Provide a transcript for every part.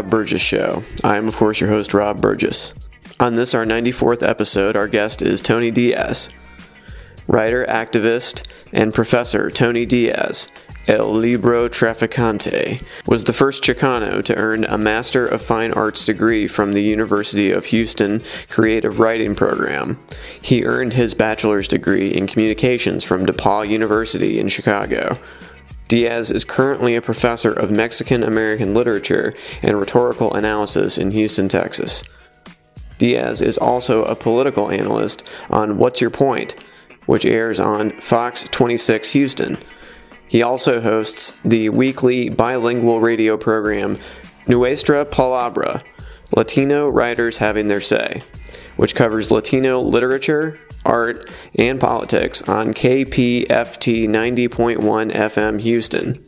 Rob Burgess Show. I am, of course, your host, Rob Burgess. On this, our 94th episode, our guest is Tony Diaz. Writer, activist, and professor Tony Diaz, El Libro Traficante, was the first Chicano to earn a Master of Fine Arts degree from the University of Houston Creative Writing Program. He earned his bachelor's degree in communications from DePaul University in Chicago. Diaz is currently a professor of Mexican American literature and rhetorical analysis in Houston, Texas. Diaz is also a political analyst on What's Your Point, which airs on Fox 26 Houston. He also hosts the weekly bilingual radio program Nuestra Palabra Latino Writers Having Their Say, which covers Latino literature, art, and politics on KPFT 90.1 FM Houston.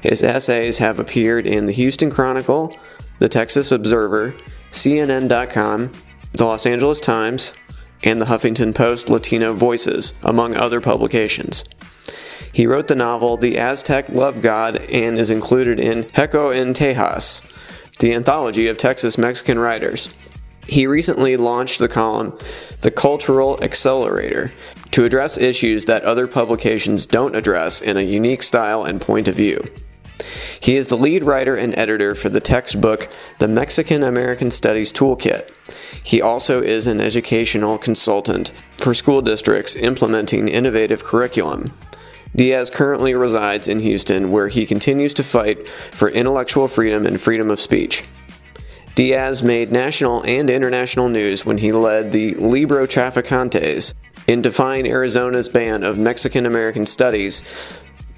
His essays have appeared in the Houston Chronicle, the Texas Observer, CNN.com, the Los Angeles Times, and the Huffington Post Latino Voices, among other publications. He wrote the novel The Aztec Love God and is included in Hecho en Tejas, the anthology of Texas Mexican writers. He recently launched the column The Cultural Accelerator to address issues that other publications don't address in a unique style and point of view. He is the lead writer and editor for the textbook The Mexican American Studies Toolkit. He also is an educational consultant for school districts implementing innovative curriculum. Diaz currently resides in Houston, where he continues to fight for intellectual freedom and freedom of speech. Diaz made national and international news when he led the Libro Traficantes in defying Arizona's ban of Mexican American studies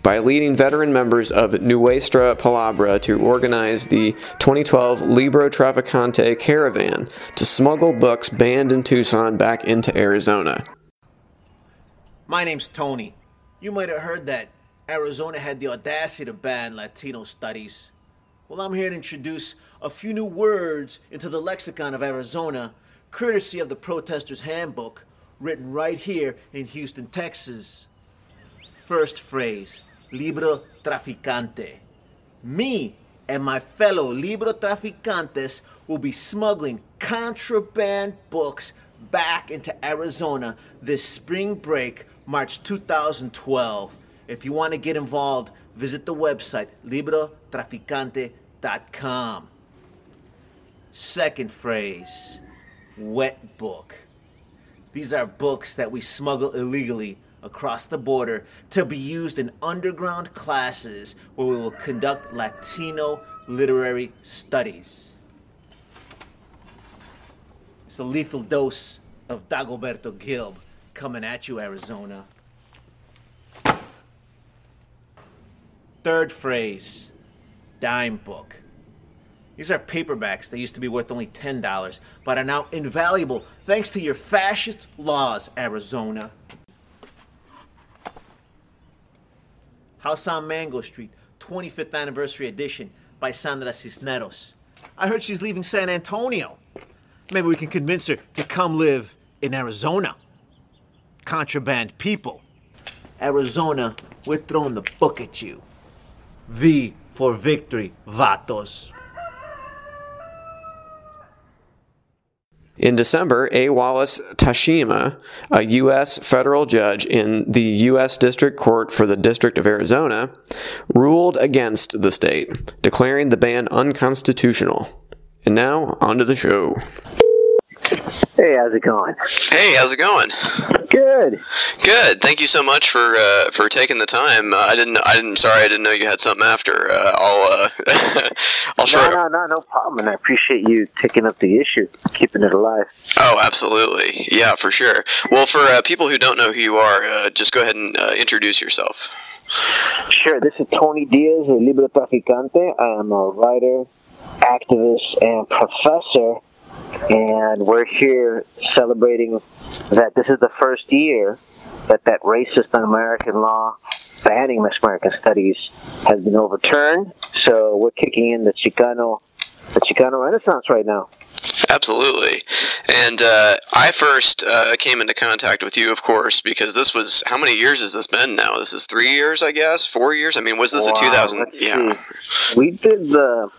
by leading veteran members of Nuestra Palabra to organize the 2012 Libro Traficante Caravan to smuggle books banned in Tucson back into Arizona. My name's Tony. You might have heard that Arizona had the audacity to ban Latino studies. Well, I'm here to introduce a few new words into the lexicon of Arizona, courtesy of the Protester's Handbook, written right here in Houston, Texas. First phrase Libro Traficante. Me and my fellow Libro Traficantes will be smuggling contraband books back into Arizona this spring break, March 2012. If you want to get involved, visit the website librotraficante.com. Second phrase wet book. These are books that we smuggle illegally across the border to be used in underground classes where we will conduct Latino literary studies. It's a lethal dose of Dagoberto Gilb coming at you, Arizona. Third phrase dime book. These are paperbacks that used to be worth only $10, but are now invaluable thanks to your fascist laws, Arizona. House on Mango Street, 25th Anniversary Edition by Sandra Cisneros. I heard she's leaving San Antonio. Maybe we can convince her to come live in Arizona. Contraband people. Arizona, we're throwing the book at you. V for victory, Vatos. In December, A. Wallace Tashima, a U.S. federal judge in the U.S. District Court for the District of Arizona, ruled against the state, declaring the ban unconstitutional. And now, on to the show. Hey, how's it going? Hey, how's it going? Good. Good. Thank you so much for uh, for taking the time. Uh, I didn't. I didn't. Sorry, I didn't know you had something after. Uh, I'll. Uh, I'll No, try. no, no, no problem. And I appreciate you taking up the issue, keeping it alive. Oh, absolutely. Yeah, for sure. Well, for uh, people who don't know who you are, uh, just go ahead and uh, introduce yourself. Sure, this is Tony Diaz, a Libro Traficante. I am a writer, activist, and professor. And we're here celebrating that this is the first year that that racist American law banning Mexican American studies has been overturned. So we're kicking in the Chicano, the Chicano Renaissance right now. Absolutely. And uh, I first uh, came into contact with you, of course, because this was how many years has this been now? This is three years, I guess, four years. I mean, was this wow, a 2000? Yeah. see. We did the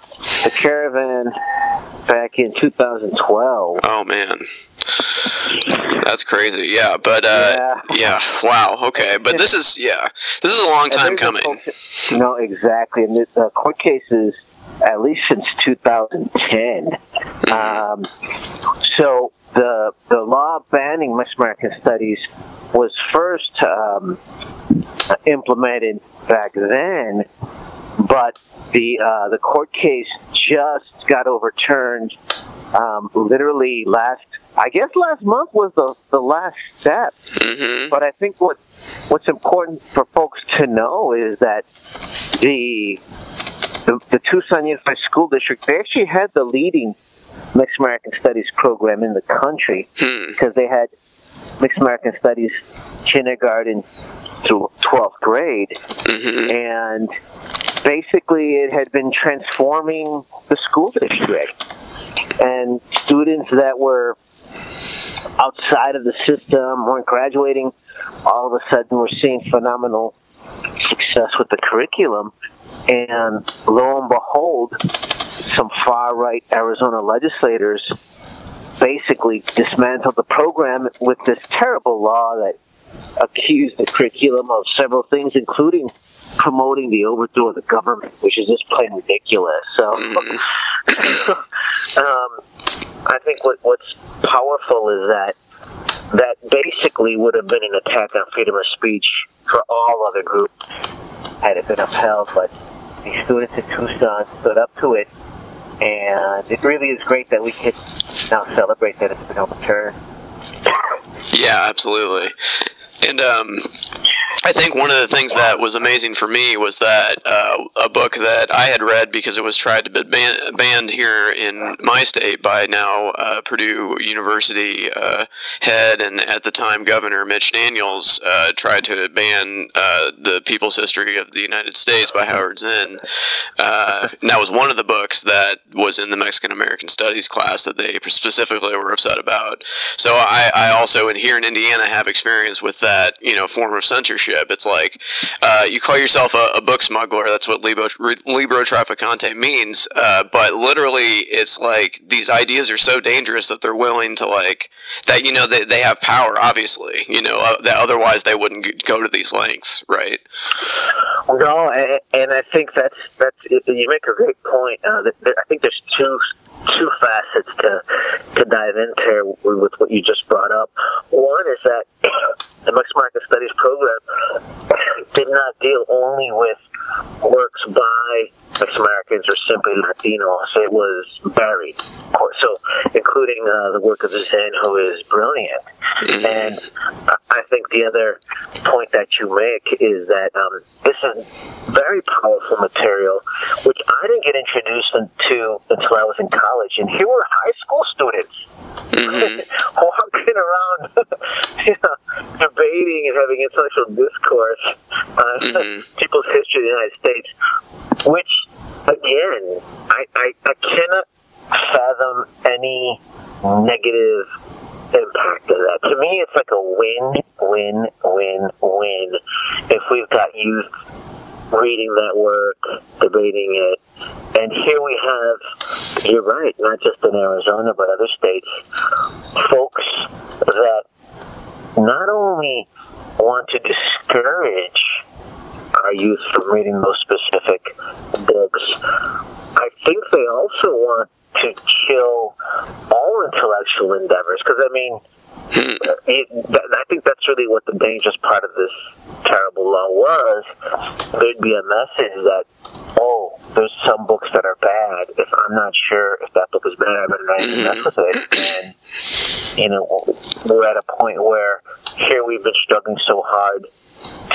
the caravan back in 2012. Oh man, that's crazy. Yeah, but uh, Yeah. yeah. Wow. Okay, but this is yeah, this is a long time coming. No, exactly. And the, the court cases, at least since 2010. Um, so the the law banning Mexican American studies was first um, implemented back then, but the uh, the court case just got overturned. Um, literally last, I guess last month was the the last step. hmm But I think what what's important for folks to know is that the the, the Tucson Unified School District they actually had the leading Mexican American Studies program in the country Hmm. because they had Mexican American Studies kindergarten through 12th grade. Hmm and basically it had been transforming the school district. And students that were outside of the system weren't graduating all of a sudden we're seeing phenomenal success with the curriculum and lo and behold some far right arizona legislators basically dismantled the program with this terrible law that accused the curriculum of several things including promoting the overthrow of the government, which is just plain ridiculous. So, um, I think what, what's powerful is that that basically would have been an attack on freedom of speech for all other groups had it been upheld, but the students at Tucson stood up to it, and it really is great that we can now celebrate that it's been overturned. Yeah, absolutely. And um, I think one of the things that was amazing for me was that uh, a book that I had read because it was tried to be ban- banned here in my state by now uh, Purdue University uh, head and at the time Governor Mitch Daniels uh, tried to ban uh, the People's History of the United States by Howard Zinn. Uh, and that was one of the books that was in the Mexican American Studies class that they specifically were upset about. So I, I also in here in Indiana have experience with that you know form of censorship. It's like uh, you call yourself a, a book smuggler. That's what libro, libro traficante means. Uh, but literally, it's like these ideas are so dangerous that they're willing to like that. You know they, they have power. Obviously, you know uh, that otherwise they wouldn't go to these lengths, right? No, and, and I think that's that's you make a great point. Uh, that- that I think there's two two facets to to dive into with what you just brought up. One is that the Mexican American Studies program did not deal only with works by Mexican Americans or simply Latinos. It was varied, of so including uh, the work of Zinn, who is brilliant. And I- think the other point that you make is that um, this is very powerful material, which I didn't get introduced to until I was in college. And here were high school students Mhm. walking around, you know, debating and having intellectual discourse on Mhm. people's history of the United States, which, again, I, I, I cannot fathom any negative impact of that. To me, it's like a win, win, win, win. If we've got youth reading that work, debating it, and here we have, you're right, not just in Arizona, but other states, folks that not only want to discourage our youth from reading those specific books, I think they also want to kill all intellectual endeavors. Because, I mean, hmm. it, I think that's really what the dangerous part of this terrible law was. There'd be a message that, oh, there's some books that are bad. If I'm not sure if that book is bad, I better not even mess with it. And, you know, we're at a point where here we've been struggling so hard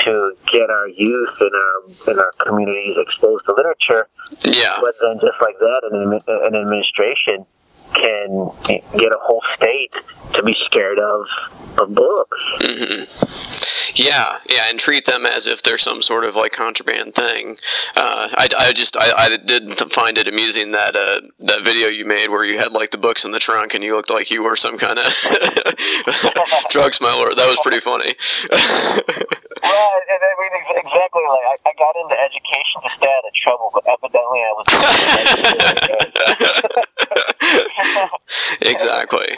to get our youth and our and our communities exposed to literature, Yeah. but then just like that, an, an administration can get a whole state to be scared of of books. Mm-hmm. Yeah, yeah, and treat them as if they're some sort of like contraband thing. Uh, I, I just I, I did find it amusing that uh, that video you made where you had like the books in the trunk and you looked like you were some kind of drug smuggler. That was pretty funny. well, and I mean exactly like I, I got into education to stay out of trouble, but evidently I was. exactly.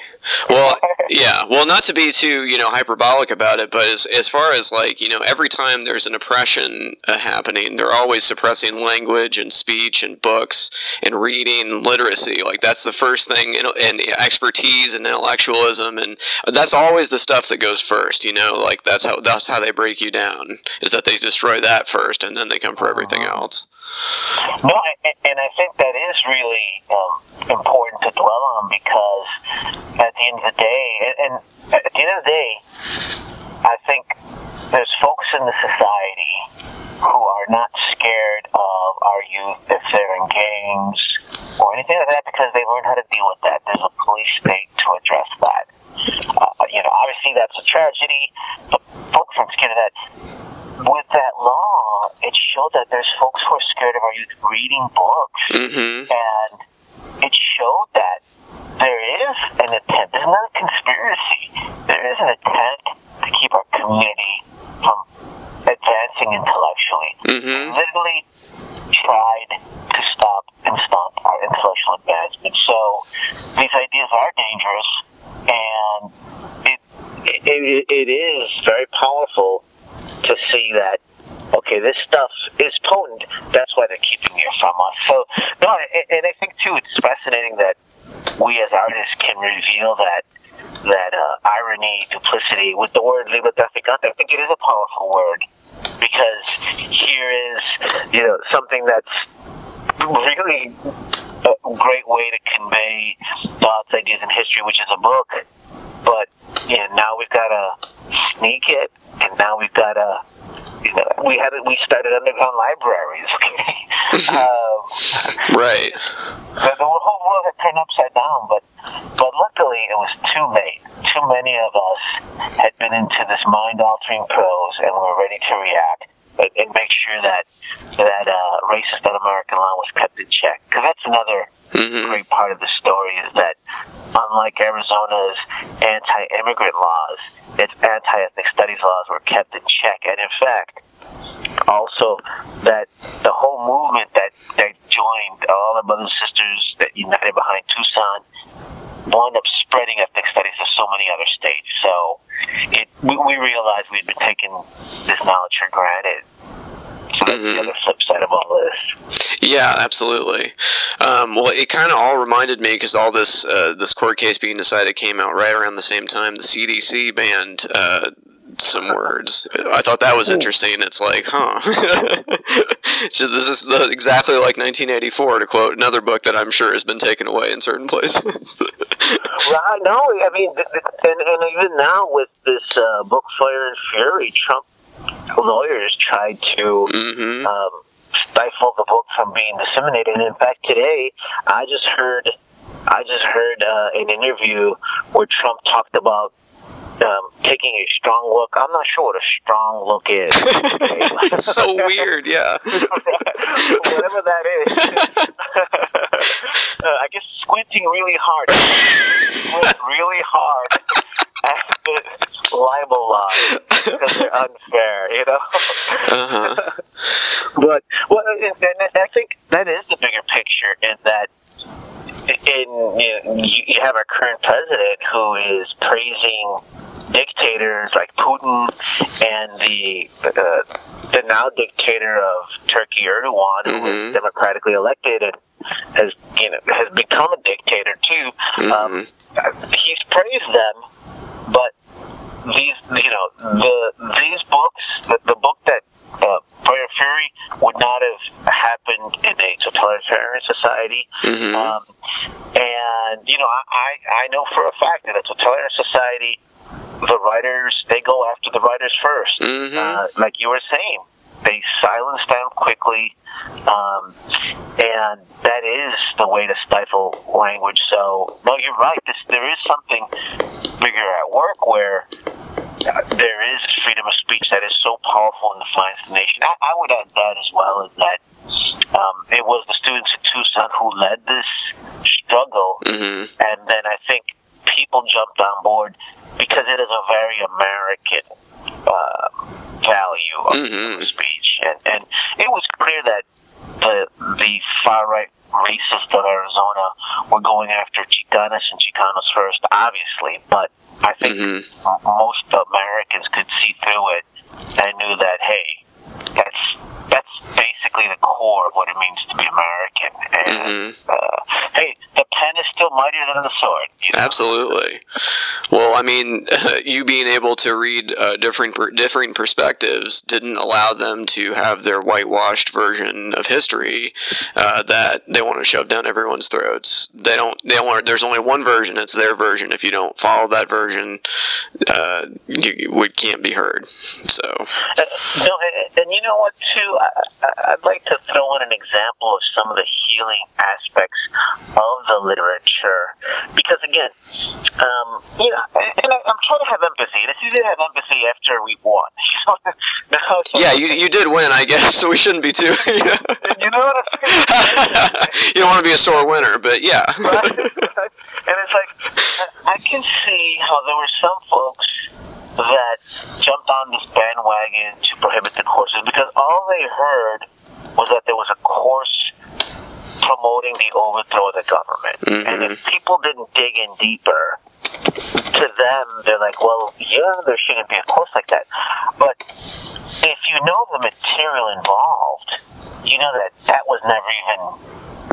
Well, yeah. Well, not to be too you know hyperbolic about it, but as as far as like you know, every time there's an oppression uh, happening, they're always suppressing language and speech and books and reading, literacy. Like that's the first thing, and, and expertise and intellectualism, and that's always the stuff that goes first. You know, like that's how that's how they break you down is that they destroy that first, and then they come for everything uh-huh. else. No, and I think that is really um, important to dwell on because at the end of the day, and at the end of the day, I think there's folks in the society who are not scared of our youth if they're in gangs or anything like that because they learn how to deal with that. There's a police state to address that. Uh, you know, obviously that's a tragedy, but folks aren't scared of that. With that law, it showed that there's folks who are scared of our youth reading books, mm-hmm. and it showed that there is an attempt. There's not a conspiracy. There is an attempt to keep our community from advancing intellectually. Mm-hmm. Literally tried to stop and stop our intellectual advancement. So these ideas are dangerous, and it, it, it is very powerful to see that okay, this stuff is potent. That's why they're keeping it from us. So, no, and I think too, it's fascinating that we as artists can reveal that that uh, irony, duplicity with the word librotraficante. I think it is a powerful word because here is you know something that's really a great way to convey thoughts, ideas, and history, which is a book. But you know, now we've got to sneak it, and now we've got to you know, we had we started underground libraries. um, right. The, the whole world had turned upside down, but but luckily it was too late. Too many of us had been into this mind-altering prose, and we were ready to react and, and make sure that that uh, racist un-American law was kept in check. Because that's another mm-hmm. great part of the story is that unlike Arizona's anti-immigrant laws, its anti-ethnic studies laws were kept in check, and in fact, also that the whole movement that that joined all the brothers and sisters that united behind Tucson wound up spreading ethnic studies to so many other states. So it, we, we realized we'd been taking this knowledge for granted. So that's mm-hmm. the other flip side of all this. Yeah, absolutely. Um, well, it kind of all reminded me because all this uh, this court case being decided came out right around the same time the CDC banned uh, some words. I thought that was interesting. It's like, huh? so this is the, exactly like 1984, to quote another book that I'm sure has been taken away in certain places. right? No, I mean, and, and even now with this uh, book Fire and Fury, Trump lawyers tried to. Mm-hmm. Um, stifle the book from being disseminated. And in fact, today I just heard I just heard uh, an interview where Trump talked about um, taking a strong look. I'm not sure what a strong look is. it's so weird, yeah. Whatever that is. uh, I guess squinting really hard. Squint really hard at the libel laws because they're unfair, you know. Uh-huh. but well, and, and I think that is the bigger picture in that in you, know, you have our current president who is praising dictators like Putin and the uh, the now dictator of Turkey, Erdogan, who mm-hmm. was democratically elected and has you know has become a dictator too. Mm-hmm. Um, he's praised them, but these you know the these books, the, the book that uh, Fury would not have happened in a totalitarian society. Mm-hmm. Um, and you know, I, I know for a fact that a totalitarian society, the writers they go after the writers 1st mm-hmm. uh, like you were saying. they silence them quickly, um, and that is the way to stifle language. So, no, you're right. This, there is something bigger at work where there is freedom of speech that is so powerful and defines the nation. I, I would add that as well as that um, it was the students in Tucson who led this struggle, hmm and then I think people jumped on board because it is a very American uh, value of freedom Mhm. of speech, and, and it was clear that the the far right racists of Arizona were going after Chicanas and Chicanos first, obviously, but I think Mhm. most Americans could see through it and knew that hey, that's that's basically the core of what it means to be American. And Mhm. uh, hey, the pen is still mightier than the sword. You know? Absolutely. Well, I mean, you being able to read uh, different differing perspectives didn't allow them to have their whitewashed version of history uh, that they want to shove down everyone's throats. They don't. They want. There's only one version. It's their version. If you don't follow that version, uh, you, you would- can't be heard. So. Uh, no, and, you know what? Too, I, I'd like to throw in an example of some of the healing aspects of the literature, because again, um, you know, and, and I, I'm trying to have empathy, and it's easy to have empathy after we've won. So- Yeah, you, you did win, I guess. So we shouldn't be too. You know, You know what I'm saying? you don't want to be a sore winner, but yeah. right? and it's like I can see how there were some folks that jumped on this bandwagon to prohibit the courses because all they heard was that there was a course promoting the overthrow of the government, and if mm-hmm. people didn't dig in deeper. To them, they're like, well, yeah, there shouldn't be a course like that. But if you know the material involved, you know that that was never even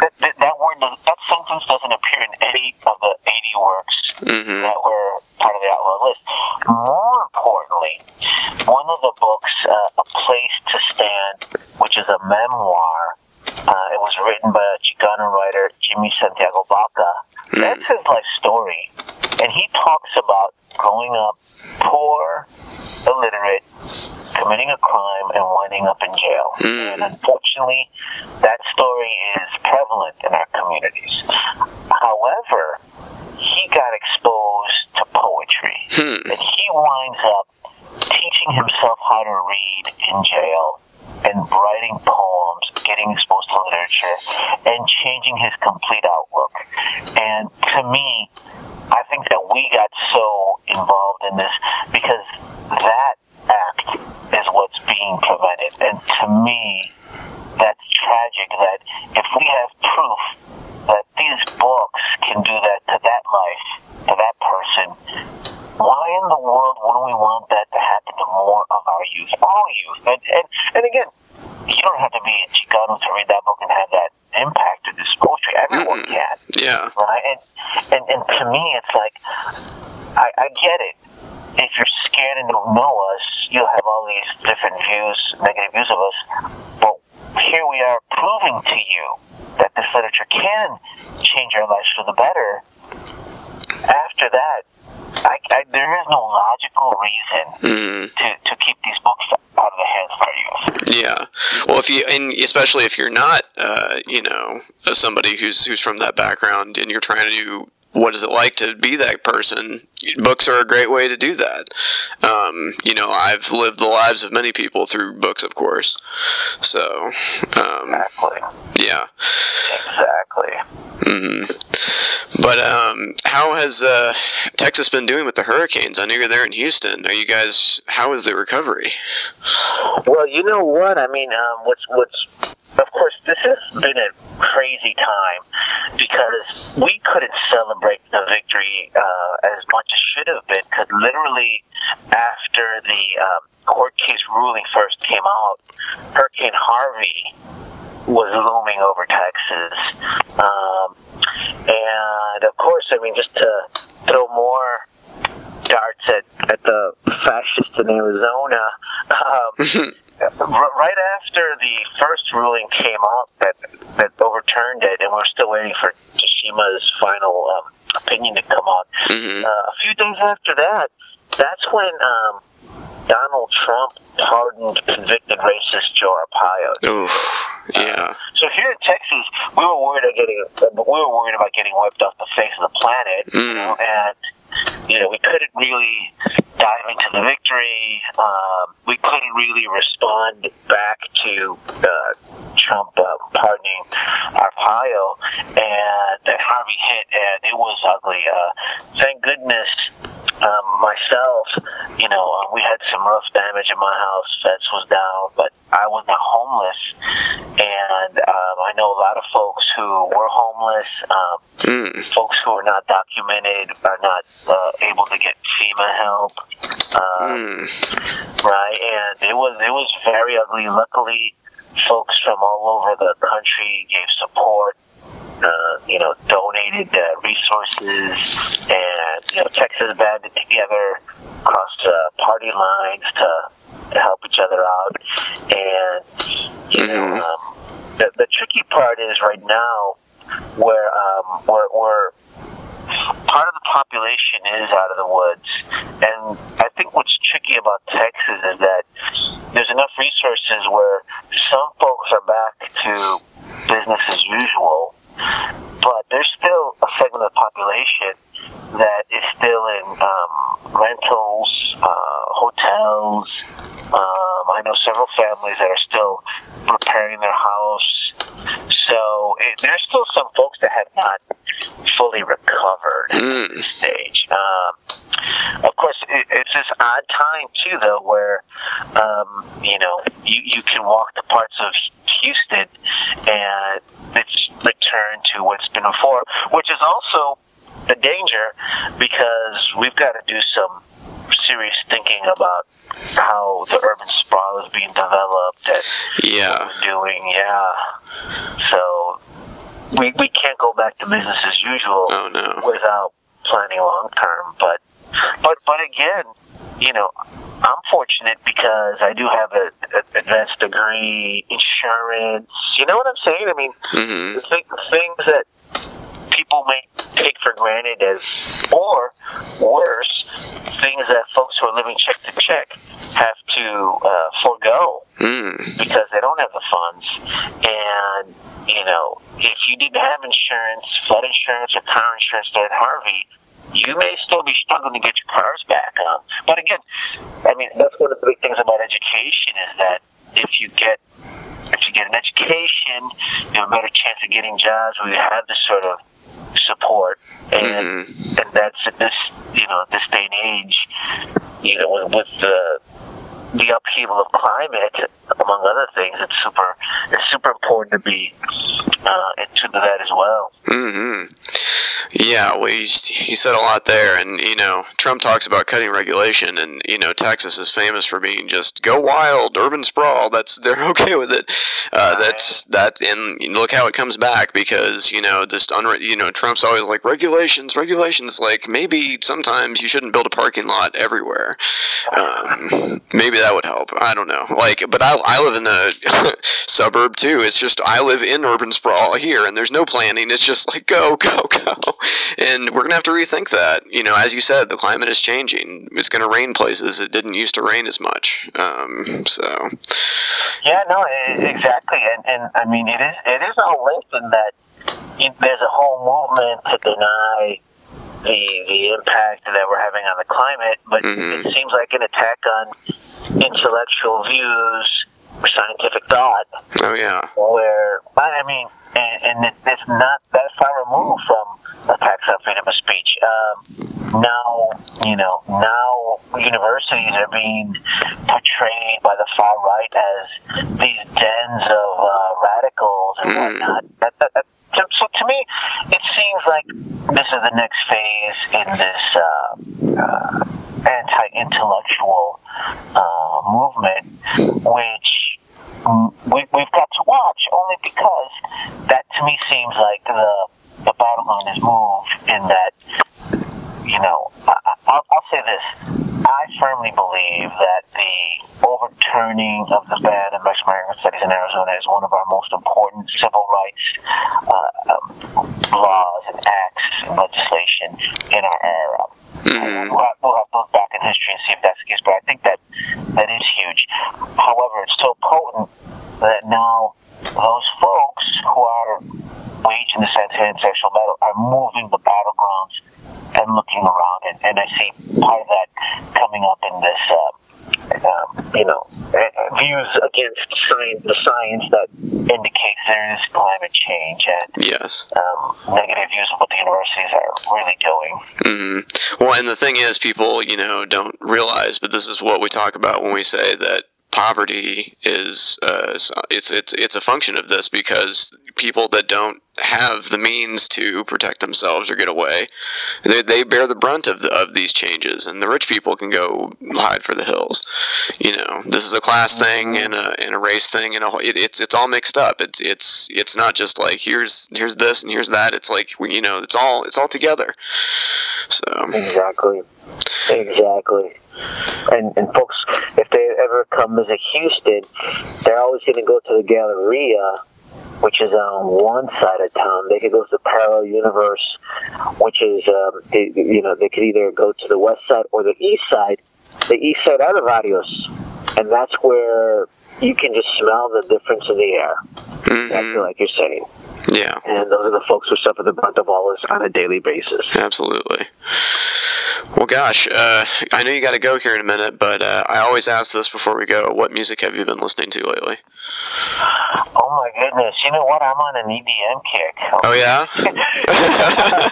that, that, that word, that sentence doesn't appear in any of the 80 works hmm that were part of the outlaw list. More importantly, one of the books, uh, A Place to Stand, which is a memoir, uh, it was written by a Chicano writer, Jimmy Santiago Baca. That's his life story. And he talks about growing up poor, illiterate, committing a crime, and winding up in jail. Mm. And unfortunately, that story is prevalent in our communities. However, he got exposed to poetry. Hmm. And he winds up teaching himself how to read in jail and writing poems, getting exposed to literature, and changing his complete outlook. And to me, I think that we got so involved in this because that act is what's being prevented. And to me, that's tragic that if we have proof that these books can do that to that life, to that person, why in the world wouldn't we want that to happen to more of our youth, all youth? And, and, and again, you don't have to be a Chicano to read that book and have that impact of this poetry. Everyone Mm-mm. can Yeah. right? And, and and to me, it's like I, I get it. If you're scared and don't know us, you'll have all these different views, negative views of us. But here we are proving to you that this literature can change our lives for the better. After that, I, I, there is no logical reason Mm. to, to keep these books out of the hands of our youth. Yeah. Well, if you and especially if you're not, uh, you know, somebody who's who's from that background and you're trying to do what is it like to be that person, books are a great way to do that. Um, you know, I've lived the lives of many people through books, of course. So, um, Exactly. yeah. Exactly. hmm But um, how has uh, Texas been doing with the hurricanes? I know you're there in Houston. Are you guys? How is the recovery? Well, you know what? I mean, um, what's what's of course this has been a crazy time because we couldn't celebrate the victory uh, as much as should have been. Because literally after the um, court case ruling first came out, Hurricane Harvey was looming over Texas, um, and of course, I mean, just to throw more darts at, at the fascists in Arizona. Um, right after the first ruling came out that that overturned it, and we're still waiting for Tashima's final um, opinion to come out. Mhm. Uh, a few days after that, that's when um, Donald Trump pardoned convicted racist Joe Arpaio. Ooh, yeah. So here in Texas, we were worried about getting we were worried about getting wiped off the face of the planet, you Mm. know, and you know we couldn't really dive into the victory. Um, we couldn't really respond back to uh, Trump uh, pardoning Arpaio, and then Harvey hit, and it was ugly. Uh, thank goodness, um, myself, you know, uh, we had some rough damage in my house. Fence was down, but I was not homeless, and um, I know a lot of folks who were homeless. Um, Mm. folks who are not documented are not uh, able to get FEMA help. Mm. right? And it was it was very ugly. Luckily, folks from all over the country gave support. Uh, you know, donated uh, resources, and you know, Texas banded together across uh, party lines to, to help each other out. And you know, Mhm. um, the, the tricky part is right now where um, where, where part of the population is out of the woods. And I think what's tricky about Texas is that there's enough resources where some folks are back to business as usual, but there's still a segment of the population that is still in um, rentals, uh, hotels. Um, I know several families that are still repairing their house. So it, there's still some folks that have not fully recovered at Mm. this stage. Um, of course, it, it's this odd time too, though, where um, you know you, you can walk the parts of Houston and it's returned to what's been before, which is also a danger because we've got to do some serious thinking about how the urban sprawl is being developed and Yeah. doing. Yeah. So we, we can't go back to business as usual Oh no. without planning long term. But but but again, you know, I'm fortunate because I do have a, a advanced degree, insurance. You know what I'm saying? I mean, hmm the thing, things that people may take for granted as, or worse, things that folks who are living check to check have to uh, forego Mm. because they don't have the funds. And, you know, if you didn't have insurance, flood insurance or car insurance during Harvey, you may still be struggling to get your cars back on. But again, I mean, that's one of the big things about education is that if you get if you get an education, you have a better chance of getting jobs where you have this sort of. And Mhm. and that's at this you know this day and age, you know, with, with the the upheaval of climate, among other things, it's super it's super important to be uh, into that as well. hmm Yeah, well, you, you said a lot there, and you know, Trump talks about cutting regulation, and you know, Texas is famous for being just go wild, urban sprawl. That's they're okay with it. Uh, that's that, and look how it comes back because you know, just unre- you know, Trump's always like regulations, regulations. Like maybe sometimes you shouldn't build a parking lot everywhere. Um, maybe that would help. I don't know. Like, but I, I live in a suburb too. It's just I live in urban sprawl here, and there's no planning. It's just like go, go, go, and we're gonna have to rethink that. You know, as you said, the climate is changing. It's gonna rain places it didn't used to rain as much. Um, so Yeah, no, exactly, and and I mean it is it is all linked in that it, there's a whole movement to deny the the impact that we're having on the climate, but Mhm. it seems like an attack on intellectual views scientific thought, oh yeah, where I mean, and, and it, it's not that far removed from attacks on freedom of speech. Um, now, you know, now universities are being portrayed by the far right as these dens of uh, radicals and Mm. whatnot. That, that, that, so, so to me, it seems like this is the next phase in this uh, uh, anti-intellectual uh, movement, which we, we've got to watch only because that to me seems like the the bottom line is moved in that you know I, I- I'll, I'll say this I firmly believe that the overturning of the ban of Mexican American studies in Arizona is one of our most important civil rights uh, um, laws and acts and legislation in our era. Mhm. We'll, have, we'll have to look back in history and see if that's the case. But I think that that is huge. However, it's so potent that now those folks who are waging this anti-sexual battle are moving the battlegrounds and looking around, and, and I see part of that coming up in this. Uh, um, you know, views against science, the science that indicates there is climate change and yes, um, negative views of what the universities are really doing. Mm-hmm. Well, and the thing is, people, you know, don't realize, but this is what we talk about when we say that poverty is uh, it's it's it's a function of this because people that don't have the means to protect themselves or get away they, they bear the brunt of the, of these changes and the rich people can go hide for the hills. You know this is a class thing mm-hmm. and a, and a race thing and a, it, it's it's all mixed up. It's it's it's not just like here's here's this and here's that. It's like you know it's all it's all together. So. Exactly. Exactly. And and folks, if they ever come visit Houston, they're always going to go to the Galleria, which is on one side of town. They could go to the Parallel Universe, which is um, they, you know they could either go to the west side or the east side. The east side are the Barrios, and that's where you can just smell the difference in the air. Mm-hmm. Exactly like you're saying. Yeah. And those are the folks who suffer the brunt of all this on a daily basis. Absolutely. Well, gosh, uh, I know you got to go here in a minute, but uh, I always ask this before we go. What music have you been listening to lately? Oh my goodness! You know what? I'm on an EDM kick. Oh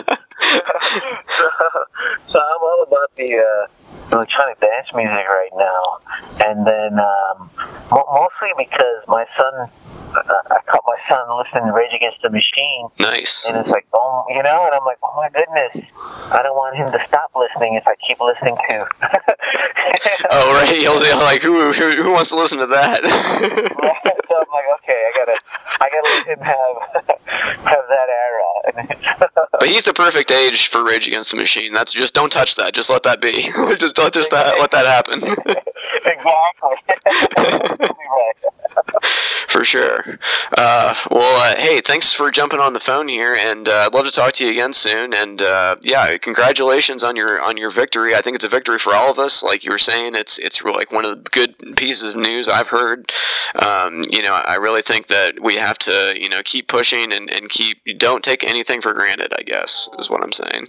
yeah. so, so, I'm all about the uh, electronic dance music right now, and then um, mostly because my son I caught my son listening to Rage Against the Machine. Nice. And it's like, oh, you know, and I'm like, oh my goodness, I don't want him to stop listening if I keep listening to. oh right, he'll be like, who, who, who wants to listen to that? so I'm like, okay, I gotta, I gotta let him have have that era. But he's the perfect age for Rage Against the Machine. That's just don't touch that. Just let that be. just don't just that, let that happen. exactly. for sure. Uh, well, uh, hey, thanks for jumping on the phone here, and uh, I'd love to talk to you again soon. And uh, yeah, congratulations on your on your victory. I think it's a victory for all of us. Like you were saying, it's it's like one of the good pieces of news I've heard. Um, you know, I really think that we have to you know keep pushing and, and keep don't take anything for granted. I guess is what I'm saying.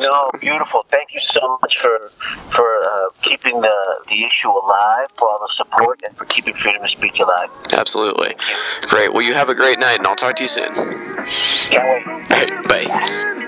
No, so. beautiful. Thank you so much for for uh, keeping the the issue alive, for all the support, and for keeping freedom of speech alive. Absolutely. Great. Well, you have a great night, and I'll talk to you soon. Can't wait. All right, bye.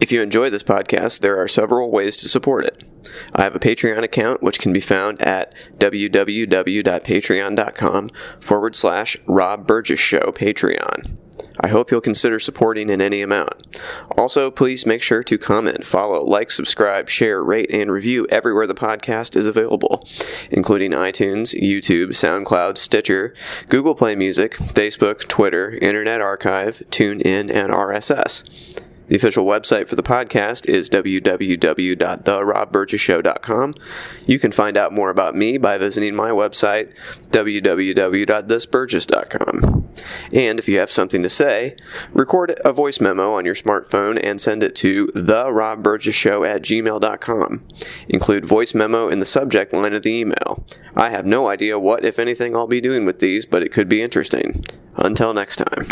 If you enjoy this podcast, there are several ways to support it. I have a Patreon account which can be found at www.patreon.com forward slash Rob Burgess Show Patreon. I hope you'll consider supporting in any amount. Also, please make sure to comment, follow, like, subscribe, share, rate, and review everywhere the podcast is available, including iTunes, YouTube, SoundCloud, Stitcher, Google Play Music, Facebook, Twitter, Internet Archive, TuneIn, and RSS. The official website for the podcast is www.therobburgesshow.com. You can find out more about me by visiting my website, www.thisburgess.com. And if you have something to say, record a voice memo on your smartphone and send it to therobburgesshow at gmail.com. Include voice memo in the subject line of the email. I have no idea what, if anything, I'll be doing with these, but it could be interesting. Until next time.